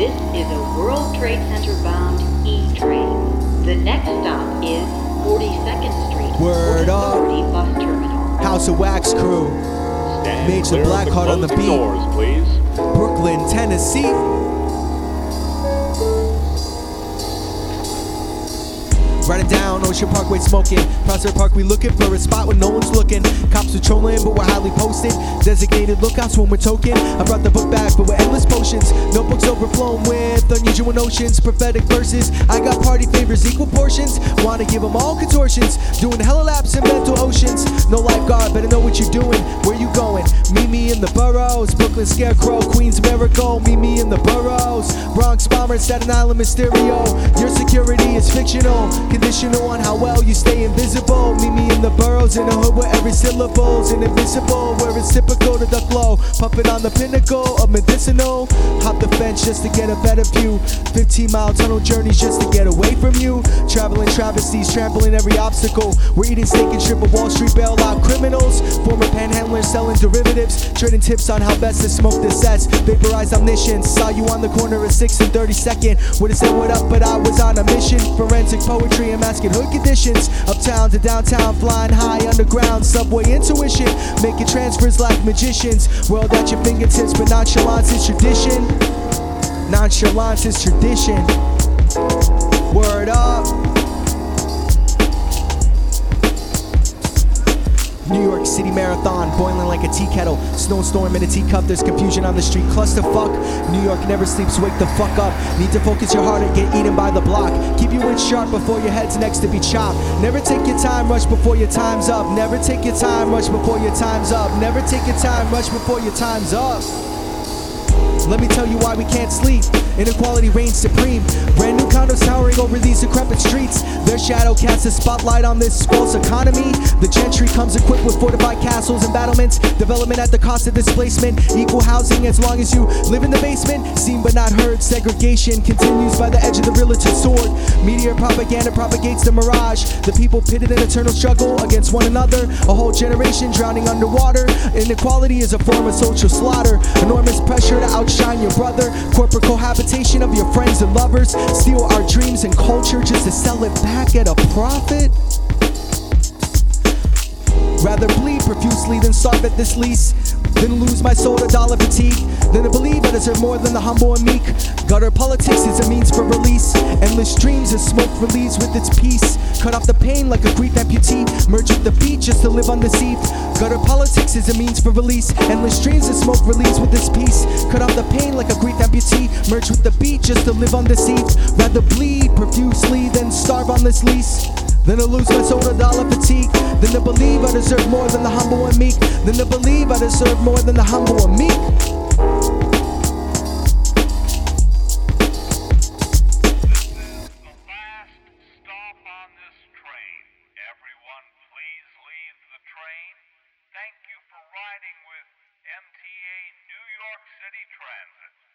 This is a World Trade Center bound E train. The next stop is 42nd Street, Word Port up. Authority Bus Terminal. House of Wax crew, Stand Major clear of Blackheart on the beat. Doors, please. Brooklyn, Tennessee. Riding down Ocean Parkway smoking. Prospect Park, we looking for a spot when no one's looking. Cops are patrolling, but we're highly posted. Designated lookouts when we're token. I brought the book back, but we're endless potions. Notebooks overflowing with unusual notions, prophetic verses. I got party favors, equal portions. Wanna give them all contortions. Doing hella laps in mental oceans. No lifeguard, better know what you're doing. Where you going? Meet me in the boroughs. Brooklyn Scarecrow, Queens Miracle. Meet me in the boroughs. Bronx Bomber, Staten Island Mysterio. Your security is fictional. Conditional on how well you stay invisible. Meet me in the boroughs in the hood where every syllable's invisible. Where it's typical to duck low. Pumping on the pinnacle of medicinal. Hop the fence just to get a better view. 15 mile tunnel journeys just to get away from you. Traveling travesties, trampling every obstacle. We're eating steak and shrimp of Wall Street bailout criminals. Former panhandlers selling derivatives. Trading tips on how best to smoke the sets. Vaporized omniscience. Saw you on the corner at 6 and 32nd. Would've said what up, but I was on a mission. Forensic poetry and masking hood conditions. Uptown to downtown, flying high underground. Subway intuition. Making transfers like magicians. World at your fingertips, but nonchalance is tradition. Nonchalance is tradition. Word up. New York City Marathon, boiling like a tea kettle. Snowstorm in a teacup, there's confusion on the street. Clusterfuck. New York never sleeps, wake the fuck up. Need to focus your heart and get eaten by the block. Keep you in sharp before your head's next to be chopped. Never take your time, rush before your time's up. Never take your time, rush before your time's up. Never take your time, rush before your time's up. Let me tell you why we can't sleep. Inequality reigns supreme. Brand new condos towering over these decrepit streets. Their shadow casts a spotlight on this false economy. The gentry comes equipped with fortified castles and battlements. Development at the cost of displacement. Equal housing as long as you live in the basement. Seen but not heard. Segregation continues by the edge of the realtor's sword. Media propaganda propagates the mirage. The people pitted in eternal struggle against one another. A whole generation drowning underwater. Inequality is a form of social slaughter. Enormous pressure to outshine your brother. Corporate cohabitation of your friends and lovers. Steal our dreams and culture just to sell it back at a profit. Rather bleed profusely than starve at this lease. Than lose my soul to dollar fatigue. Than to believe I deserve more than the humble and meek. Gutter politics is a means for release. Endless dreams as smoke relieves with its peace. Cut off the pain like a grief amputee. Merge with the beat just to live undeceived. Gutter politics is a means for release. Endless dreams as smoke relieves with its peace. Cut off the pain like a grief amputee. Merge with the beat just to live undeceived. Rather bleed profusely than starve on this lease. Then to lose my soul to dollar fatigue. Then to believe I deserve more than the humble and meek. Then to believe I deserve more than the humble and meek. Thank you for riding with MTA New York City Transit.